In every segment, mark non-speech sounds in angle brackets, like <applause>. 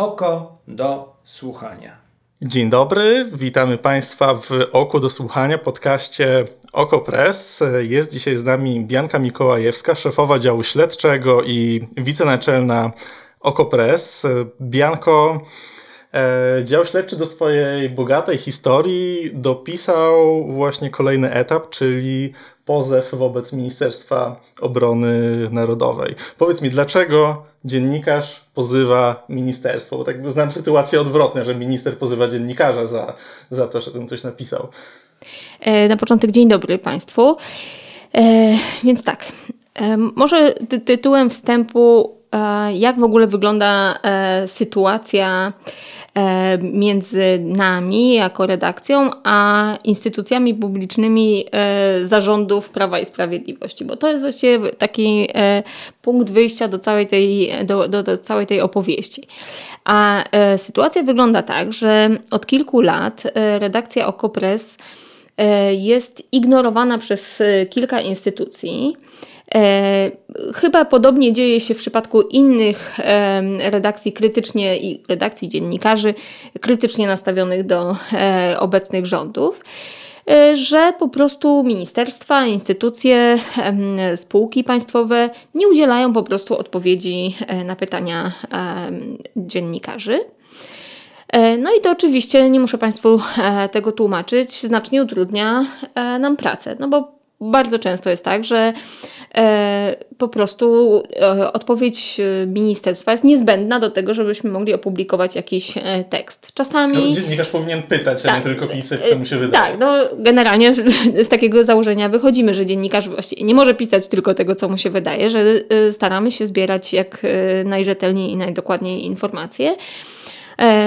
Oko do słuchania. Dzień dobry, witamy Państwa w Oku do Słuchania, podcaście Oko Press. Jest dzisiaj z nami Bianka Mikołajewska, szefowa działu śledczego i wicenaczelna Oko Press. Bianko, e, dział śledczy do swojej bogatej historii dopisał właśnie kolejny etap, czyli pozew wobec Ministerstwa Obrony Narodowej. Powiedz mi, dlaczego dziennikarz pozywa ministerstwo? Bo tak znam sytuację odwrotną, że minister pozywa dziennikarza za, za to, że ten coś napisał. E, na początek dzień dobry Państwu. E, więc tak, e, może ty tytułem wstępu, e, jak w ogóle wygląda e, sytuacja między nami jako redakcją, a instytucjami publicznymi e, zarządów Prawa i Sprawiedliwości, bo to jest właściwie taki e, punkt wyjścia do całej tej, do, do, do całej tej opowieści. A sytuacja wygląda tak, że od kilku lat redakcja Okopres jest ignorowana przez kilka instytucji. E, chyba podobnie dzieje się w przypadku innych e, redakcji krytycznie i redakcji dziennikarzy krytycznie nastawionych do e, obecnych rządów że po prostu ministerstwa, instytucje, spółki państwowe nie udzielają po prostu odpowiedzi na pytania dziennikarzy. No i to oczywiście, nie muszę Państwu tego tłumaczyć, znacznie utrudnia nam pracę, no bo bardzo często jest tak, że e, po prostu e, odpowiedź e, ministerstwa jest niezbędna do tego, żebyśmy mogli opublikować jakiś e, tekst. Czasami. No, dziennikarz powinien pytać, tak, a nie tak. tylko pisać, co mu się wydaje. Tak, no generalnie <laughs> z takiego założenia wychodzimy, że dziennikarz właściwie nie może pisać tylko tego, co mu się wydaje, że e, staramy się zbierać jak e, najrzetelniej i najdokładniej informacje.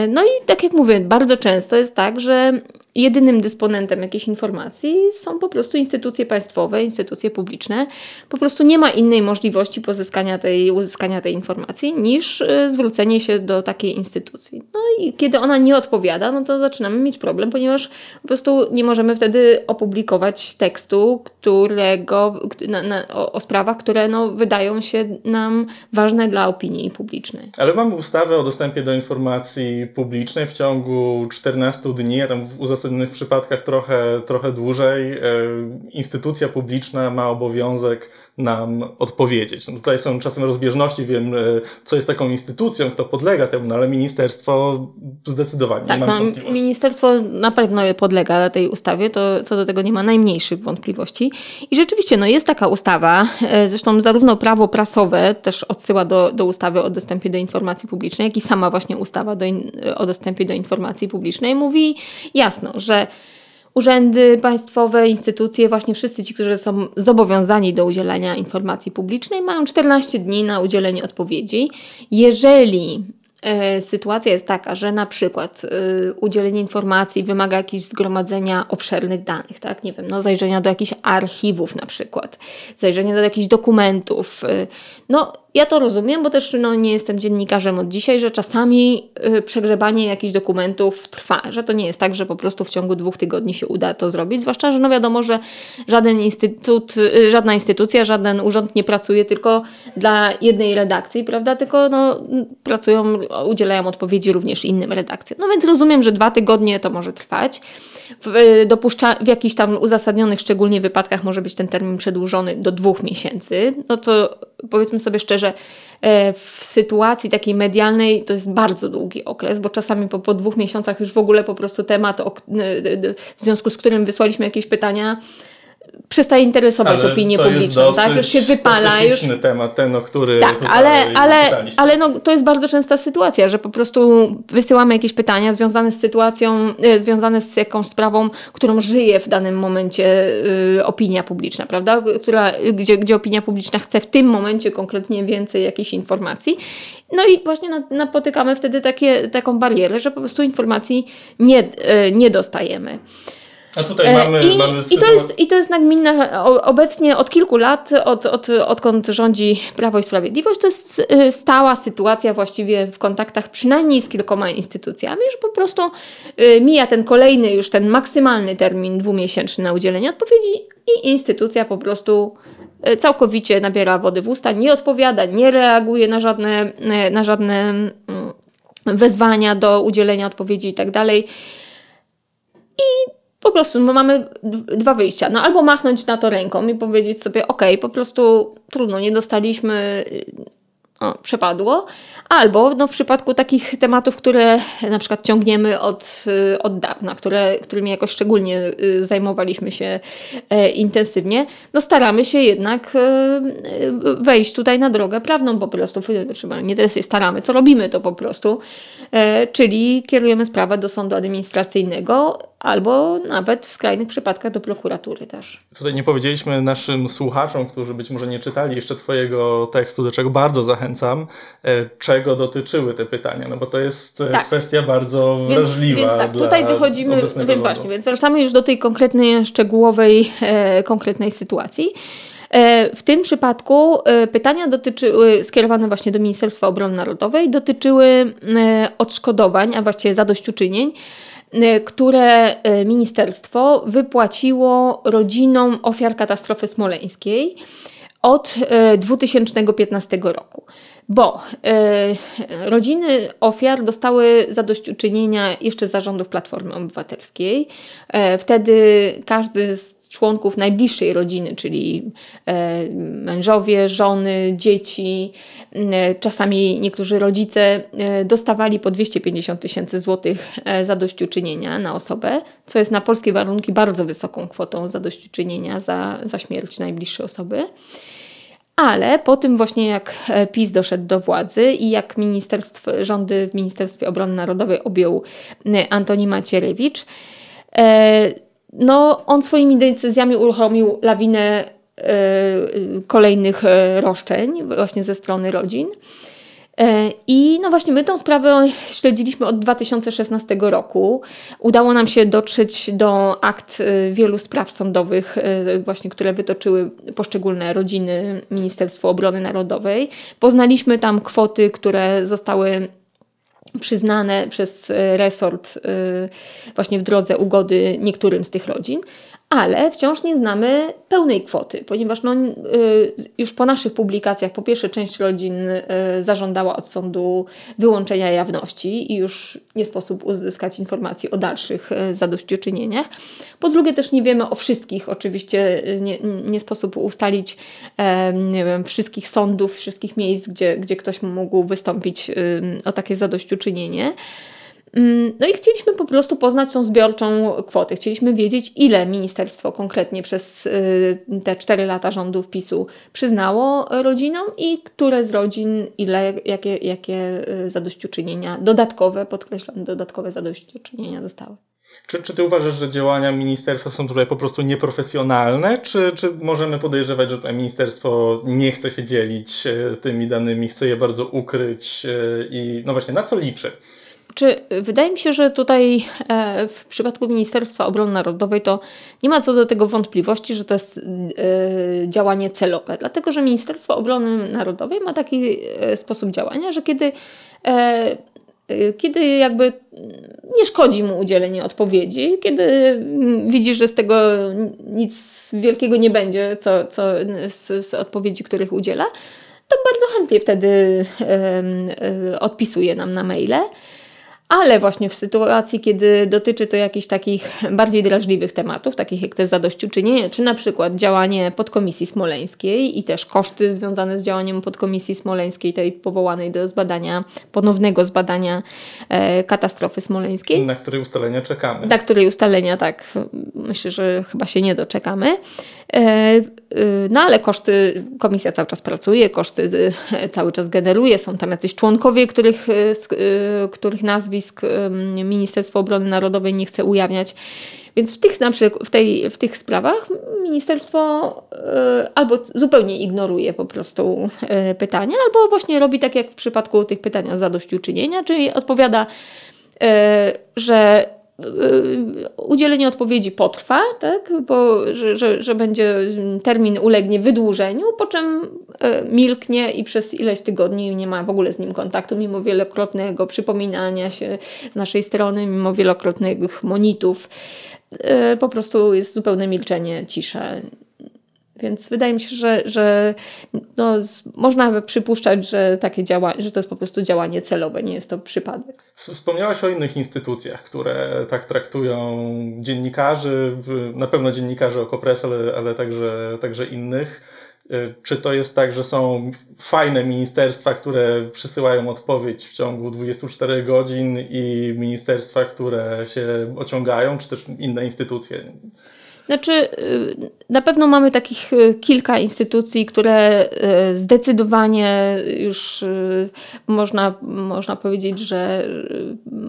No i tak jak mówię, bardzo często jest tak, że jedynym dysponentem jakiejś informacji są po prostu instytucje państwowe, instytucje publiczne. Po prostu nie ma innej możliwości pozyskania tej, uzyskania tej informacji niż y, zwrócenie się do takiej instytucji. No i kiedy ona nie odpowiada, no to zaczynamy mieć problem, ponieważ po prostu nie możemy wtedy opublikować tekstu, którego na, na, o, o, sprawach, które no, wydają się nam ważne dla opinii publicznej. Ale mamy ustawę o dostępie do informacji publicznej w ciągu 14 dni, a tam w pewnych przypadkach trochę, trochę dłużej. E, instytucja publiczna ma obowiązek nam odpowiedzieć. No tutaj są czasem rozbieżności, wiem, e, co jest taką instytucją, kto podlega temu, no ale ministerstwo zdecydowanie tak, no, Ministerstwo na pewno podlega tej ustawie, to co do tego nie ma najmniejszych wątpliwości. I rzeczywiście, no jest taka ustawa, e, zresztą zarówno prawo prasowe też odsyła do, do ustawy o dostępie do informacji publicznej, jak i sama właśnie ustawa do in, o dostępie do informacji publicznej mówi jasno, że urzędy państwowe, instytucje, właśnie wszyscy ci, którzy są zobowiązani do udzielania informacji publicznej, mają 14 dni na udzielenie odpowiedzi. Jeżeli e, sytuacja jest taka, że na przykład e, udzielenie informacji wymaga jakiegoś zgromadzenia obszernych danych, tak? Nie wiem, no zajrzenia do jakichś archiwów na przykład, zajrzenia do jakichś dokumentów. E, no ja to rozumiem, bo też no, nie jestem dziennikarzem od dzisiaj, że czasami y, przegrzebanie jakichś dokumentów trwa, że to nie jest tak, że po prostu w ciągu dwóch tygodni się uda to zrobić, zwłaszcza, że no wiadomo, że żaden instytut, y, żadna instytucja, żaden urząd nie pracuje tylko dla jednej redakcji, prawda, tylko no, pracują, udzielają odpowiedzi również innym redakcjom. No więc rozumiem, że dwa tygodnie to może trwać. W, y, dopuszcza, w jakichś tam uzasadnionych szczególnie wypadkach może być ten termin przedłużony do dwóch miesięcy, no to powiedzmy sobie szczerze, e, w sytuacji takiej medialnej to jest bardzo długi okres, bo czasami po, po dwóch miesiącach już w ogóle po prostu temat, w związku z którym wysłaliśmy jakieś pytania, przestaje interesować ale opinię publiczną, tak? Już się wypala. Już temat, ten, o który Tak, ale, ale, ale no, to jest bardzo częsta sytuacja, że po prostu wysyłamy jakieś pytania związane z sytuacją, e, związane z jakąś sprawą, którą żyje w danym momencie y, opinia publiczna, prawda? Która, gdzie, gdzie opinia publiczna chce w tym momencie konkretnie więcej jakiejś informacji. No i właśnie napotykamy wtedy takie, taką barierę, że po prostu informacji nie, y, nie dostajemy. A tutaj e, mamy, I, mamy i, to jest, I to jest nagminna obecnie od kilku lat, od, od, odkąd rządzi Prawo i Sprawiedliwość, to jest y, stała sytuacja właściwie w kontaktach przynajmniej z kilkoma instytucjami, że po prostu mija ten kolejny, już ten maksymalny termin dwumiesięczny na udzielenie odpowiedzi i instytucja po prostu całkowicie nabiera wody w usta, nie odpowiada, nie reaguje na żadne, na żadne mm, wezwania do udzielenia odpowiedzi i tak dalej. I po prostu no, mamy dwa wyjścia. No albo machnąć na to ręką i powiedzieć sobie, ok, po prostu trudno, nie dostaliśmy o, przepadło. Albo no, w przypadku takich tematów, które na przykład ciągniemy od, y, od dawna, które, którymi jakoś szczególnie y, zajmowaliśmy się e, intensywnie, no staramy się jednak wejść tutaj na drogę prawną po prostu. Nie tyle się staramy, co robimy to po prostu. E, czyli kierujemy sprawę do sądu administracyjnego albo nawet w skrajnych przypadkach do prokuratury też. Tutaj nie powiedzieliśmy naszym słuchaczom, którzy być może nie czytali jeszcze Twojego tekstu, do czego bardzo zachęcam, e, czego dotyczyły te pytania, no bo to jest e, tak. kwestia bardzo więc, wrażliwa. Więc tak, tutaj wychodzimy, więc właśnie, więc wracamy już do tej konkretnej, szczegółowej, e, konkretnej sytuacji. E, w tym przypadku pytania dotyczyły, skierowane właśnie do Ministerstwa Obrony Narodowej, dotyczyły odszkodowań, a właściwie zadośćuczynień, które y, ministerstwo wypłaciło rodzinom ofiar katastrofy smoleńskiej od 2015 y, roku. Bo rodziny ofiar dostały zadośćuczynienia jeszcze zarządów Platformy Obywatelskiej. wtedy każdy z członków najbliższej rodziny, czyli e, mężowie, żony, dzieci, e, czasami niektórzy rodzice e, dostawali po 250 tysięcy złotych zadośćuczynienia na osobę, co jest na polskie warunki bardzo wysoką kwotą zadośćuczynienia za, za śmierć najbliższej osoby. Ale po tym właśnie jak PiS doszedł do władzy i jak ministerstw, rządy w Ministerstwie Obrony Narodowej objął Antoni Macierewicz, no, on swoimi decyzjami uruchomił lawinę kolejnych e, roszczeń właśnie ze strony rodzin. E, I no właśnie my tą sprawę śledziliśmy od 2016 roku. Udało nam się dotrzeć do akt wielu spraw sądowych, właśnie które wytoczyły poszczególne rodziny Ministerstwo Obrony Narodowej. Poznaliśmy tam kwoty, które zostały przyznane przez e, resort e, właśnie w drodze ugody niektórym z tych rodzin ale wciąż nie znamy pełnej kwoty, ponieważ no, y, już po naszych publikacjach, po pierwsze, część rodzin y, zażądała od sądu wyłączenia jawności i już nie sposób uzyskać informacji o dalszych y, zadośćuczynieniach. Po drugie, też nie wiemy o wszystkich, oczywiście nie, nie sposób ustalić nie wiem, wszystkich sądów, wszystkich miejsc, gdzie, gdzie ktoś mógł wystąpić o takie zadośćuczynienie. Mm, no i chcieliśmy po prostu poznać tą zbiorczą kwotę. Chcieliśmy wiedzieć, ile ministerstwo konkretnie przez y, te 4 lata rządów PiSu przyznało rodzinom i które z rodzin, ile, jakie, jakie y, zadośćuczynienia dodatkowe, podkreślam, dodatkowe zadośćuczynienia dostały. Czy, czy ty uważasz, że działania ministerstwa są tutaj po prostu nieprofesjonalne, czy, czy możemy podejrzewać, że ministerstwo nie chce się dzielić y, tymi danymi, chce je bardzo ukryć i no właśnie, na co liczy? Czy wydaje mi się, że tutaj e, w przypadku Ministerstwa Obrony Narodowej to nie ma co do tego wątpliwości, że to jest e, działanie celowe, dlatego że Ministerstwo Obrony Narodowej ma taki e, sposób działania, że kiedy kiedy jakby nie szkodzi mu udzielenie odpowiedzi, kiedy widzi, że z tego nic wielkiego nie będzie, co, co z, z odpowiedzi, których udziela, to bardzo chętnie wtedy odpisuje nam na maile. Ale właśnie w sytuacji, kiedy dotyczy to jakichś takich bardziej drażliwych tematów, takich jak te zadośćuczynienie, czy na przykład działanie podkomisji smoleńskiej i też koszty związane z działaniem podkomisji smoleńskiej, tej powołanej do zbadania, ponownego zbadania e, katastrofy smoleńskiej. Na której ustalenia czekamy. Na której ustalenia, tak, myślę, że chyba się nie doczekamy. E, e, no ale koszty, komisja cały czas pracuje, koszty e, <laughs> cały czas generuje, są tam jacyś członkowie, których, których nazwisk Ministerstwo Obrony Narodowej nie chce ujawniać. Więc w tych, na przykład, w, tej, w tych sprawach ministerstwo albo zupełnie ignoruje po prostu pytania, albo właśnie robi tak jak w przypadku tych pytań o zadośćuczynienia, czyli odpowiada, że Y, udzielenie odpowiedzi potrwa, tak? Bo, że, że, że będzie termin ulegnie wydłużeniu, po czym y, milknie i przez ileś tygodni nie ma w ogóle z nim kontaktu, mimo wielokrotnego przypominania się z naszej strony, mimo wielokrotnych monitów. Y, po prostu jest zupełne milczenie, cisza. Więc wydaje mi się, że, że no, można przypuszczać, że takie działanie, że to jest po prostu działanie celowe, nie jest to przypadek. Wspomniałaś o innych instytucjach, które tak traktują dziennikarzy, na pewno dziennikarzy Okopres, ale, ale także, także innych. Y, czy to jest tak, że są fajne ministerstwa, które przysyłają odpowiedź w ciągu 24 godzin i ministerstwa, które się ociągają, czy też inne instytucje? Znaczy, y, na pewno mamy takich y, kilka instytucji, które y, zdecydowanie już można, można powiedzieć, że,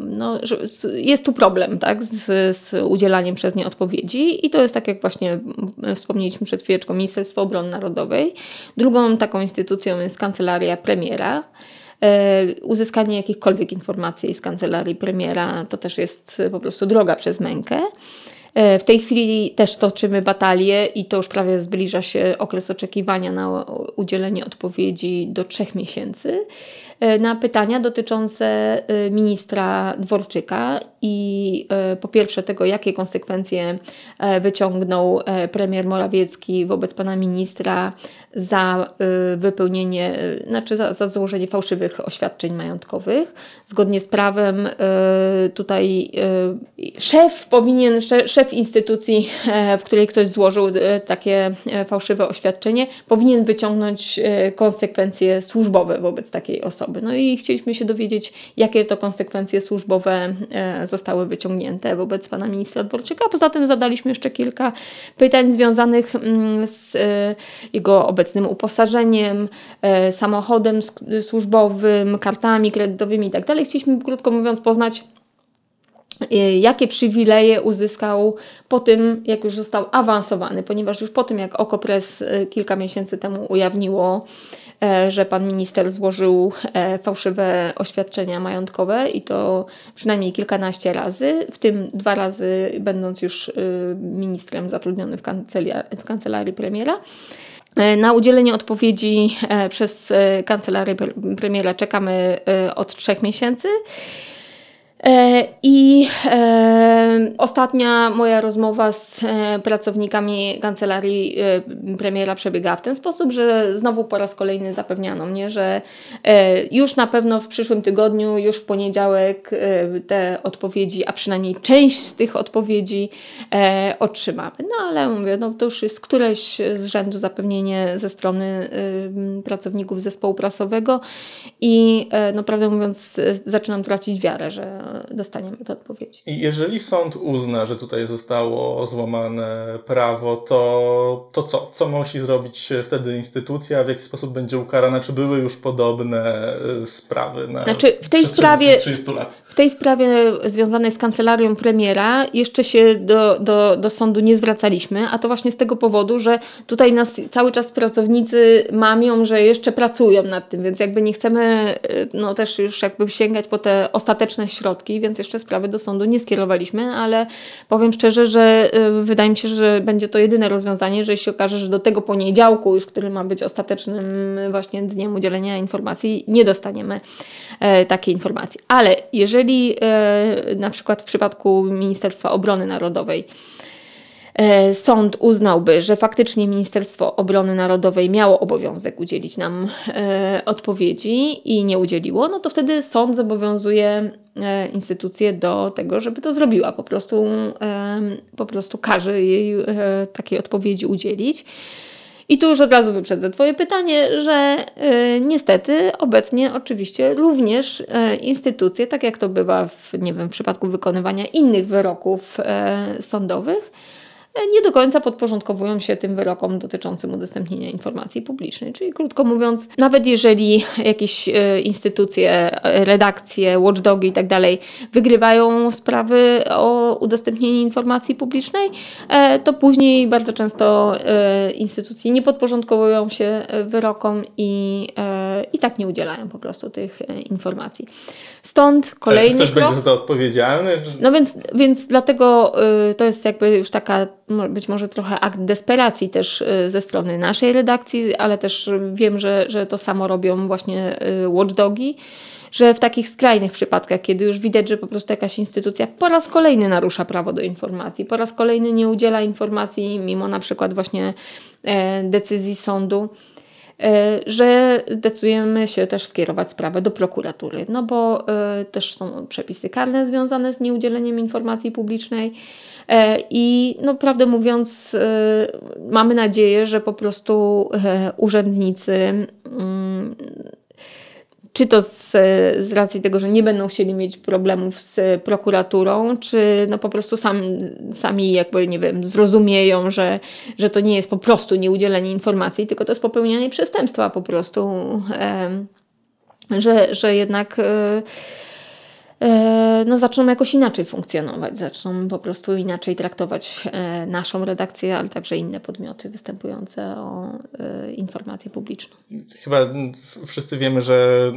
no, że jest tu problem tak, z, z udzielaniem przez nie odpowiedzi. I to jest tak, jak właśnie wspomnieliśmy przed chwileczką, Ministerstwo Obrony Narodowej. Drugą taką instytucją jest Kancelaria Premiera. Uzyskanie jakichkolwiek informacji z kancelarii premiera to też jest po prostu droga przez mękę. E, w tej chwili też toczymy batalię i to już prawie zbliża się okres oczekiwania na udzielenie odpowiedzi do trzech miesięcy. E, na pytania dotyczące e, ministra Dworczyka i e, po pierwsze tego, jakie konsekwencje wyciągnął premier Morawiecki wobec pana ministra za wypełnienie, znaczy za, za złożenie fałszywych oświadczeń majątkowych. Zgodnie z prawem tutaj szef powinien, szef instytucji, w której ktoś złożył takie fałszywe oświadczenie, powinien wyciągnąć konsekwencje służbowe wobec takiej osoby. No i chcieliśmy się dowiedzieć, jakie to konsekwencje służbowe e, zostały wyciągnięte wobec pana ministra Dworczyka. Poza tym zadaliśmy jeszcze kilka pytań związanych mm, z e, jego obecnym uposażeniem, e, samochodem służbowym, kartami kredytowymi itd. Tak chcieliśmy, krótko mówiąc, poznać jakie przywileje uzyskał po tym, jak już został awansowany, ponieważ już po tym, jak Okopres kilka miesięcy temu ujawniło E, że pan minister złożył e, fałszywe oświadczenia majątkowe i to przynajmniej kilkanaście razy, w tym dwa razy będąc już e, ministrem zatrudnionym w kancelarii, w kancelarii premiera. Na udzielenie odpowiedzi przez kancelarię premiera czekamy od trzech miesięcy. E, I e, ostatnia moja rozmowa z e, pracownikami kancelarii premiera przebiegała w ten sposób, że znowu po raz kolejny zapewniano mnie, że już na pewno w przyszłym tygodniu, już w poniedziałek te odpowiedzi, a przynajmniej część z tych odpowiedzi otrzymamy. No ale mówię, no to już jest któreś z rzędu zapewnienie ze strony pracowników zespołu prasowego i no prawdę mówiąc zaczynam tracić wiarę, że dostaniemy te odpowiedzi. I jeżeli sąd uzna, że tutaj zostało złamane prawo, to, to co? Co musi zrobić wtedy instytucja? W jaki sposób będzie ukarana? Czy były już podobne e, sprawy na znaczy, w tej sprawie 30 lat? W tej sprawie związanej z kancelarią premiera jeszcze się do, do, do sądu nie zwracaliśmy, a to właśnie z tego powodu, że tutaj nas cały czas pracownicy mamią, że jeszcze pracują nad tym, więc jakby nie chcemy e, no też już jakby sięgać po te ostateczne środki, więc jeszcze sprawy do sądu nie skierowaliśmy, ale powiem szczerze, że e, wydaje mi się, że będzie to jedyne rozwiązanie, jeżeli się okaże, że do tego poniedziałku już, który ma być ostatecznym właśnie dniem udzielenia informacji, nie dostaniemy e, takiej informacji. Ale jeżeli jeżeli e, na przykład w przypadku Ministerstwa Obrony Narodowej e, sąd uznałby, że faktycznie Ministerstwo Obrony Narodowej miało obowiązek udzielić nam e, odpowiedzi i nie udzieliło, no to wtedy sąd zobowiązuje instytucję do tego, żeby to zrobiła. Po prostu, po prostu każe jej takiej odpowiedzi udzielić. I tu już od razu wyprzedzę Twoje pytanie, że y, niestety obecnie oczywiście również y, instytucje, tak jak to bywa w, nie wiem, w przypadku wykonywania innych wyroków y, sądowych, nie do końca podporządkowują się tym wyrokom dotyczącym udostępnienia informacji publicznej. Czyli krótko mówiąc, nawet jeżeli jakieś e, instytucje, redakcje, watchdogi i tak wygrywają sprawy o udostępnienie informacji publicznej, e, to później bardzo często e, instytucje nie podporządkowują się wyrokom i, i tak nie udzielają po prostu tych informacji. Stąd kolejny. Czy ktoś krok, będzie za to odpowiedzialny? No więc, więc dlatego to jest jakby już taka być może trochę akt desperacji też y, ze strony naszej redakcji, ale też wiem, że, że to samo robią właśnie y, watchdogi że w takich skrajnych przypadkach, kiedy już widać, że po prostu jakaś instytucja po raz kolejny narusza prawo do informacji, po raz kolejny nie udziela informacji, mimo na przykład właśnie e, decyzji sądu, że decydujemy się też skierować sprawę do prokuratury, no bo e, też są przepisy karne związane z nieudzieleniem informacji publicznej. E, I no, prawdę mówiąc, e, mamy nadzieję, że po prostu e, urzędnicy mm, czy to z, z racji tego, że nie będą chcieli mieć problemów z prokuraturą, czy no po prostu sam, sami jakby, nie wiem, zrozumieją, że, że to nie jest po prostu nieudzielenie informacji, tylko to jest popełnianie przestępstwa po prostu, że, że jednak E, no, zaczną jakoś inaczej funkcjonować, zaczną po prostu inaczej traktować e, naszą redakcję, ale także inne podmioty występujące o e, informację publiczną. Chyba wszyscy wiemy, że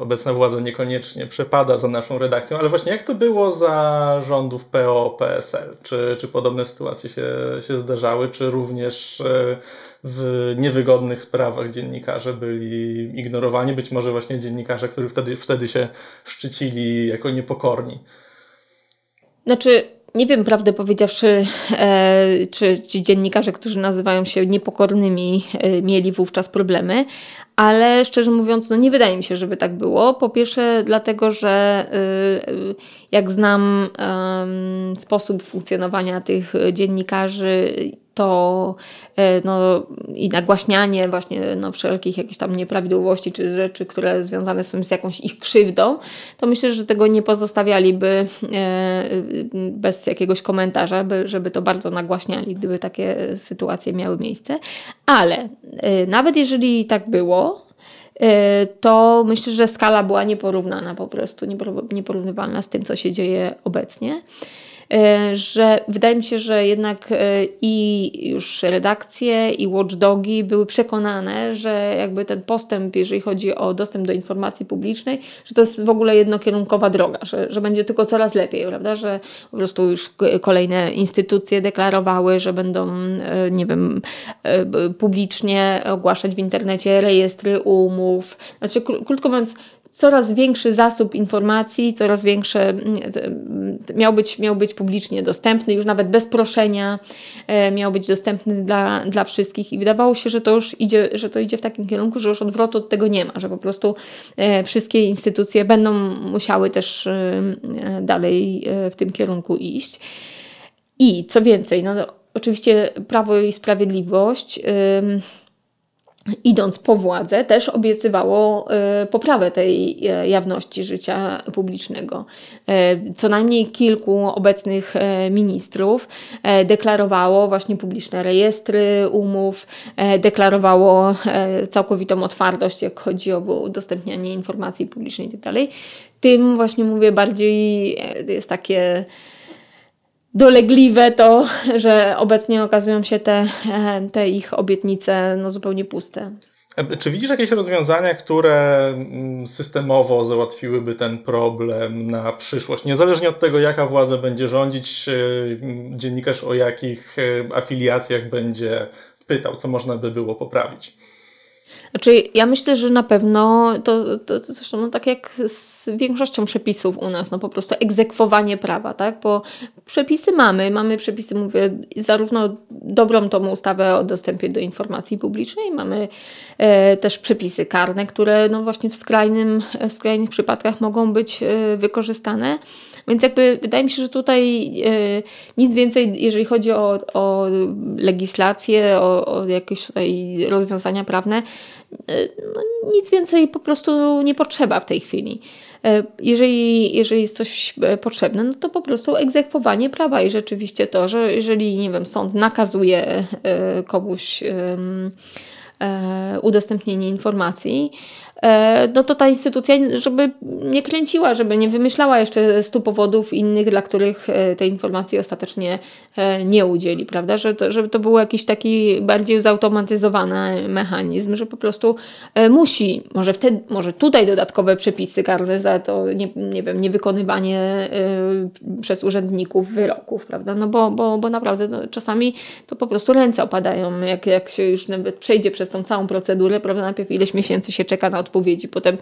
obecna władza niekoniecznie przepada za naszą redakcją, ale właśnie jak to było za rządów PO-PSL? Czy, czy podobne sytuacje się, się zdarzały, czy również w niewygodnych sprawach dziennikarze byli ignorowani, być może właśnie dziennikarze, którzy wtedy, wtedy się szczycili jako niepokorni. Znaczy, nie wiem, prawdę powiedziawszy, e, czy ci dziennikarze, którzy nazywają się niepokornymi, e, mieli wówczas problemy, ale szczerze mówiąc, no nie wydaje mi się, żeby tak było. Po pierwsze, dlatego, że e, jak znam sposób funkcjonowania tych dziennikarzy, to e, no, i nagłaśnianie właśnie no, wszelkich jakichś tam nieprawidłowości czy rzeczy, które związane są z jakąś ich krzywdą, to myślę, że tego nie pozostawialiby e, bez jakiegoś komentarza, żeby to bardzo nagłaśniali, gdyby takie sytuacje miały miejsce. Ale e, nawet jeżeli tak było, to myślę, że skala była nieporównana po prostu, nieporównywalna z tym, co się dzieje obecnie. E, że wydaje mi się, że jednak e, i już redakcje, i watchdogi były przekonane, że jakby ten postęp, jeżeli chodzi o dostęp do informacji publicznej, że to jest w ogóle jednokierunkowa droga, że, że będzie tylko coraz lepiej, prawda? Że po prostu już kolejne instytucje deklarowały, że będą, e, nie wiem, publicznie ogłaszać w internecie rejestry umów. Znaczy, krótko mówiąc, coraz większy zasób informacji, coraz większe mm, miał być, miał być publicznie dostępny, już nawet bez proszenia e, miał być dostępny dla, dla wszystkich i wydawało się, że to już idzie, że to idzie w takim kierunku, że już odwrotu od tego nie ma, że po prostu e, wszystkie instytucje będą musiały też e, dalej w tym kierunku iść. I co więcej, no, oczywiście Prawo i Sprawiedliwość idąc po władzę, też obiecywało e, poprawę tej e, jawności życia publicznego. E, co najmniej kilku obecnych ministrów deklarowało właśnie publiczne rejestry umów, deklarowało całkowitą otwartość, jak chodzi o udostępnianie informacji publicznej itd. Tak Tym właśnie mówię bardziej jest takie dolegliwe to, że obecnie okazują się te, te ich obietnice no, zupełnie puste. E, czy widzisz jakieś rozwiązania, które mm, systemowo załatwiłyby ten problem na przyszłość? Niezależnie od tego, jaka władza będzie rządzić, e, dziennikarz o jakich e, afiliacjach będzie pytał, co można by było poprawić? Znaczy, ja myślę, że na pewno to, to, to zresztą no, tak jak z większością przepisów u nas, no po prostu egzekwowanie prawa, tak? Bo przepisy mamy, mamy przepisy, mówię, zarówno dobrą tą ustawę o dostępie do informacji publicznej, mamy e, też przepisy karne, które no właśnie w, skrajnym, w skrajnych przypadkach mogą być e, wykorzystane. Więc jakby wydaje mi się, że tutaj e, nic więcej, jeżeli chodzi o, o legislację, o, o jakieś tutaj rozwiązania prawne, e, no, nic więcej po prostu nie potrzeba w tej chwili. E, jeżeli, jeżeli jest coś potrzebne, no to po prostu egzekwowanie prawa i rzeczywiście to, że jeżeli, nie wiem, sąd nakazuje komuś udostępnienie informacji, no to ta instytucja, żeby nie kręciła, żeby nie wymyślała jeszcze stu powodów innych, dla których e, tej informacji ostatecznie e, nie udzieli, prawda? Że to, żeby to był jakiś taki bardziej zautomatyzowany mechanizm, że po prostu musi, może wtedy, może tutaj dodatkowe przepisy karne za to, nie, nie wiem, niewykonywanie przez urzędników wyroków, prawda? No bo, bo, bo naprawdę no, czasami to po prostu ręce opadają, jak, jak się już nawet przejdzie przez tą całą procedurę, prawda? Najpierw ileś miesięcy się czeka na odpowiedzi. Potem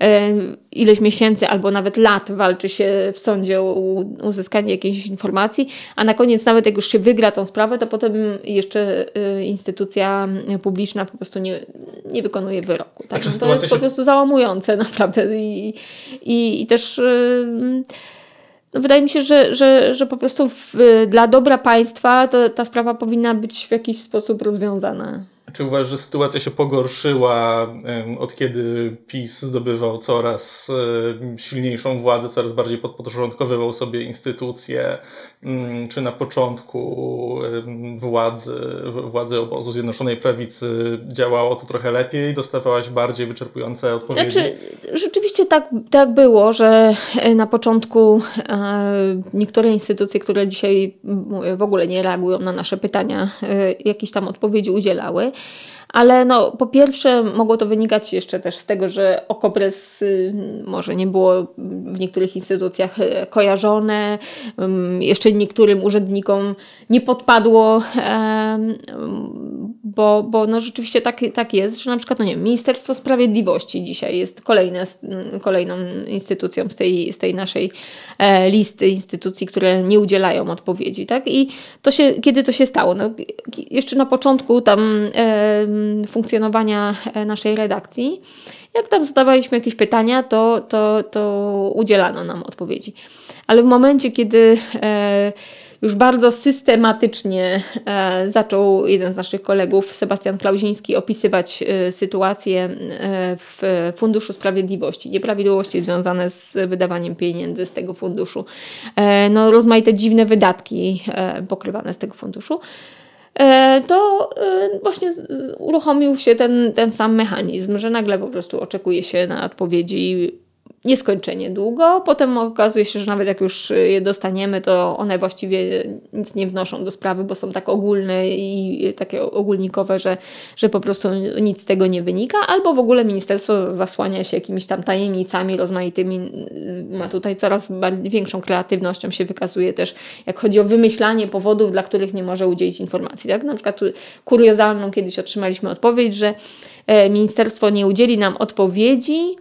e, ileś miesięcy albo nawet lat walczy się w sądzie o uzyskanie jakiejś informacji, a na koniec nawet jak już się wygra tą sprawę, to potem jeszcze e, instytucja publiczna po prostu nie, nie wykonuje wyroku. Tak? No to jest po prostu załamujące <laughs> naprawdę i, i, i też no wydaje mi się, że, że, że po prostu w, dla dobra państwa to, ta sprawa powinna być w jakiś sposób rozwiązana. Czy uważasz, że sytuacja się pogorszyła od kiedy PiS zdobywał coraz silniejszą władzę, coraz bardziej podporządkowywał sobie instytucje? Mm, czy na początku władzy, władzy obozu Zjednoczonej Prawicy działało to trochę lepiej? Dostawałaś bardziej wyczerpujące odpowiedzi? Znaczy, rzeczywiście tak, tak było, że e, na początku e, niektóre instytucje, które dzisiaj w ogóle nie reagują na nasze pytania, e, jakieś tam odpowiedzi udzielały. Ale no, po pierwsze mogło to wynikać jeszcze też z tego, że Okopres y, może nie było w niektórych instytucjach y, kojarzone, jeszcze niektórym urzędnikom nie podpadło, bo, bo no rzeczywiście tak, tak jest, że na przykład no nie Ministerstwo Sprawiedliwości dzisiaj jest kolejne, kolejną instytucją z tej, z tej naszej e, listy instytucji, które nie udzielają odpowiedzi. Tak? I to się, kiedy to się stało? No, jeszcze na początku tam funkcjonowania e, naszej redakcji. Jak tam zadawaliśmy jakieś pytania, to, to, to udzielano nam odpowiedzi. Ale w momencie, kiedy e, już bardzo systematycznie e, zaczął jeden z naszych kolegów, Sebastian Klauziński, opisywać sytuację w Funduszu Sprawiedliwości, nieprawidłowości związane z wydawaniem pieniędzy z tego funduszu, no, rozmaite dziwne wydatki pokrywane z tego funduszu. E, to e, właśnie uruchomił się ten, ten sam mechanizm, że nagle po prostu oczekuje się na odpowiedzi nieskończenie długo. Potem okazuje się, że nawet jak już je dostaniemy, to one właściwie nic nie wnoszą do sprawy, bo są tak ogólne i takie ogólnikowe, że, że po prostu nic z tego nie wynika, albo w ogóle ministerstwo zasłania się jakimiś tam tajemnicami rozmaitymi, ma tutaj coraz większą kreatywnością się wykazuje też, jak chodzi o wymyślanie powodów, dla których nie może udzielić informacji. Tak? Na przykład kuriozalną kiedyś otrzymaliśmy odpowiedź, że e, ministerstwo nie udzieli nam odpowiedzi,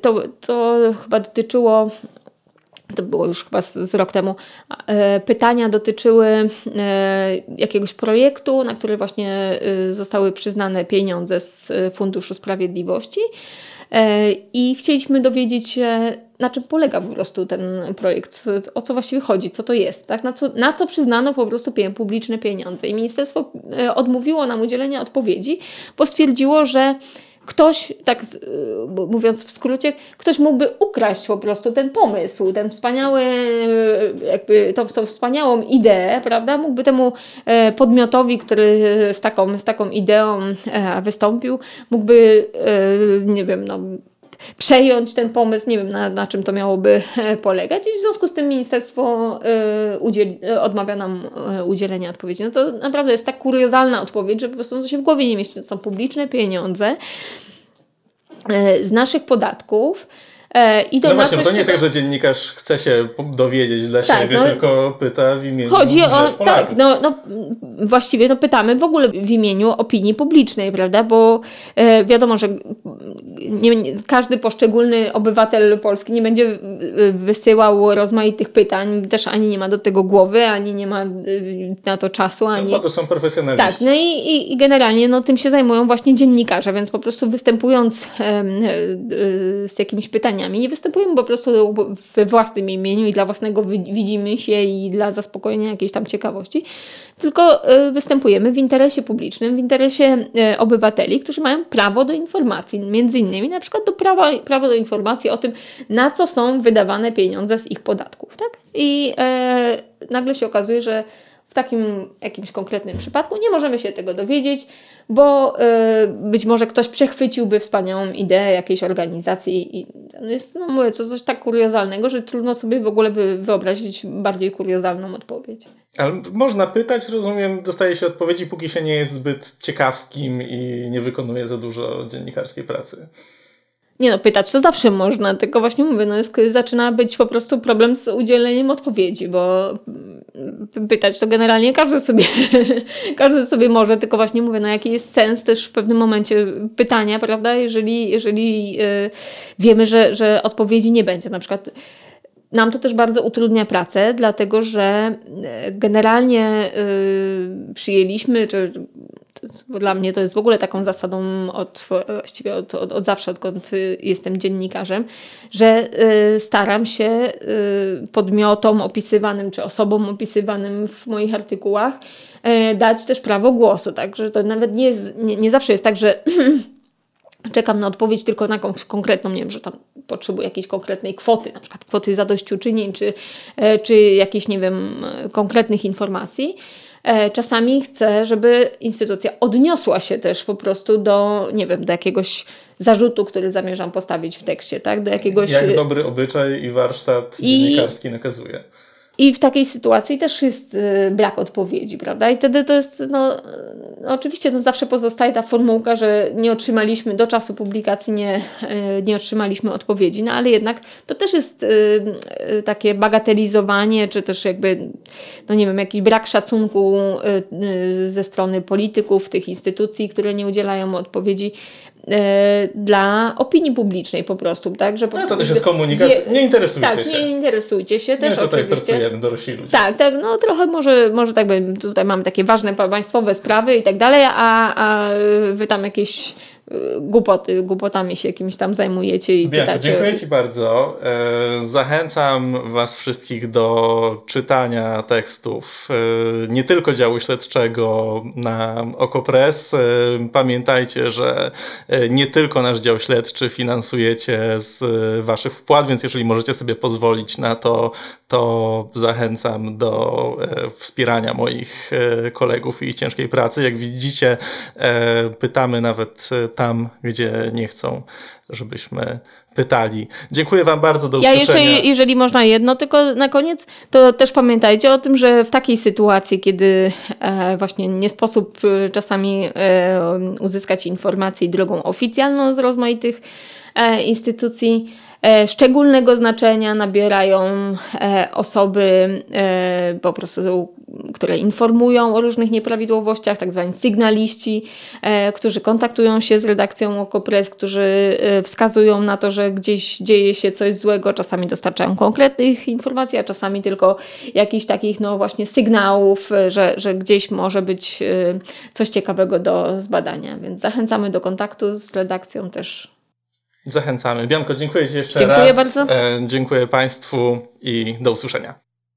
to, to chyba dotyczyło to było już chyba z, z, rok temu, e, pytania dotyczyły e, jakiegoś projektu, na który właśnie zostały przyznane pieniądze z Funduszu Sprawiedliwości. I chcieliśmy dowiedzieć się, na czym polega po prostu ten projekt, o co właściwie chodzi, co to jest, tak? na, co, na co przyznano po prostu publiczne pieniądze. I ministerstwo odmówiło nam udzielenia odpowiedzi, bo stwierdziło, że ktoś, tak y, mówiąc w skrócie, ktoś mógłby ukraść po prostu ten pomysł, ten wspaniały, jakby tą, tą wspaniałą ideę, prawda? Mógłby temu e, podmiotowi, który z taką, z taką ideą e, wystąpił, mógłby, e, nie wiem, no, przejąć ten pomysł, nie wiem na, na czym to miałoby e, polegać i w związku z tym ministerstwo udzieli, e, odmawia nam udzielenia odpowiedzi. No to naprawdę jest tak kuriozalna odpowiedź, że po prostu to się w głowie nie mieści. To są publiczne pieniądze z naszych podatków, E, idą no właśnie, to nie jest tak, że dziennikarz chce się dowiedzieć dla tak, siebie, no, tylko pyta w imieniu Chodzi o, tak, no, no właściwie no pytamy w ogóle w imieniu opinii publicznej, prawda, bo e, wiadomo, że nie, każdy poszczególny obywatel Polski nie będzie wysyłał rozmaitych pytań, też ani nie ma do tego głowy, ani nie ma y, na to czasu, no, ani... No, to są profesjonaliści. Tak, no i, i, i generalnie no, tym się zajmują właśnie dziennikarze, więc po prostu występując e, z jakimiś nie występujemy po prostu we własnym imieniu i dla własnego widzimy się i dla zaspokojenia jakiejś tam ciekawości, tylko e, występujemy w interesie publicznym, w interesie e, obywateli, którzy mają prawo do informacji, między innymi na przykład do prawa, prawo do informacji o tym, na co są wydawane pieniądze z ich podatków. Tak? I e, nagle się okazuje, że w takim jakimś konkretnym przypadku nie możemy się tego dowiedzieć, bo y, być może ktoś przechwyciłby wspaniałą ideę jakiejś organizacji i jest, no mówię, to coś tak kuriozalnego, że trudno sobie w ogóle wyobrazić bardziej kuriozalną odpowiedź. Ale można pytać, rozumiem, dostaje się odpowiedzi, póki się nie jest zbyt ciekawskim i nie wykonuje za dużo dziennikarskiej pracy. Nie no, pytać to zawsze można, tylko właśnie mówię, no jest, zaczyna być po prostu problem z udzieleniem odpowiedzi, bo mm, pytać to generalnie każdy sobie, <laughs> każdy sobie może, tylko właśnie mówię, no jaki jest sens też w pewnym momencie pytania, prawda, jeżeli, jeżeli yy, wiemy, że, że odpowiedzi nie będzie. Na przykład nam to też bardzo utrudnia pracę, dlatego że y, generalnie yy, przyjęliśmy, czy dla mnie to jest w ogóle taką zasadą od, właściwie od, od, od zawsze, odkąd jestem dziennikarzem, że y, staram się y, podmiotom opisywanym czy osobom opisywanym w moich artykułach y, dać też prawo głosu. Także to nawet nie, jest, nie, nie zawsze jest tak, że <clears throat> czekam na odpowiedź tylko na jakąś konkretną, nie wiem, że tam potrzebuję jakiejś konkretnej kwoty, na przykład kwoty zadośćuczynień, czy, czy jakichś, nie wiem, konkretnych informacji czasami chcę, żeby instytucja odniosła się też po prostu do, nie wiem, do jakiegoś zarzutu, który zamierzam postawić w tekście, tak? Do jakiegoś... Jak dobry obyczaj i warsztat I... dziennikarski nakazuje. I w takiej sytuacji też jest y, brak odpowiedzi, prawda? I wtedy to jest, no, no, oczywiście no zawsze pozostaje ta formułka, że nie otrzymaliśmy, do czasu publikacji nie, y, nie otrzymaliśmy odpowiedzi, no ale jednak to też jest y, takie bagatelizowanie, czy też jakby, no nie wiem, jakiś brak szacunku ze strony polityków, tych instytucji, które nie udzielają odpowiedzi. E, dla opinii publicznej po prostu, tak? Że no to też jest komunikat, wie, nie interesujcie tak, się. Tak, nie interesujcie się też nie, tutaj oczywiście. pracujemy, dorośli ludzie. Tak, tak, no trochę może, może tak bym, tutaj mamy takie ważne państwowe sprawy i tak dalej, a, a wy tam jakieś głupoty, głupotami się jakimiś tam zajmujecie i pytacie. Dziękuję Ci bardzo. E, zachęcam Was wszystkich do czytania tekstów e, nie tylko działu śledczego na Okopres. E, pamiętajcie, że nie tylko nasz dział śledczy finansujecie z Waszych wpłat, więc jeżeli możecie sobie pozwolić na to, to zachęcam do wspierania moich kolegów i ciężkiej pracy. Jak widzicie, pytamy nawet tam, gdzie nie chcą, żebyśmy pytali. Dziękuję Wam bardzo, do usłyszenia. Ja jeszcze, jeżeli można jedno, tylko na koniec, to też pamiętajcie o tym, że w takiej sytuacji, kiedy e, właśnie nie sposób e, czasami e, uzyskać informacji drogą oficjalną z rozmaitych instytucji, szczególnego znaczenia nabierają osoby po prostu, które informują o różnych nieprawidłowościach, tak zwani sygnaliści, którzy kontaktują się z redakcją Okopres, którzy wskazują na to, że gdzieś dzieje się coś złego, czasami dostarczają konkretnych informacji, a czasami tylko jakichś takich no właśnie sygnałów, że, że gdzieś może być coś ciekawego do zbadania. Więc zachęcamy do kontaktu z redakcją też Zachęcamy. Bianko, dziękuję Ci jeszcze dziękuję raz. Dziękuję bardzo. E, dziękuję Państwu i do usłyszenia.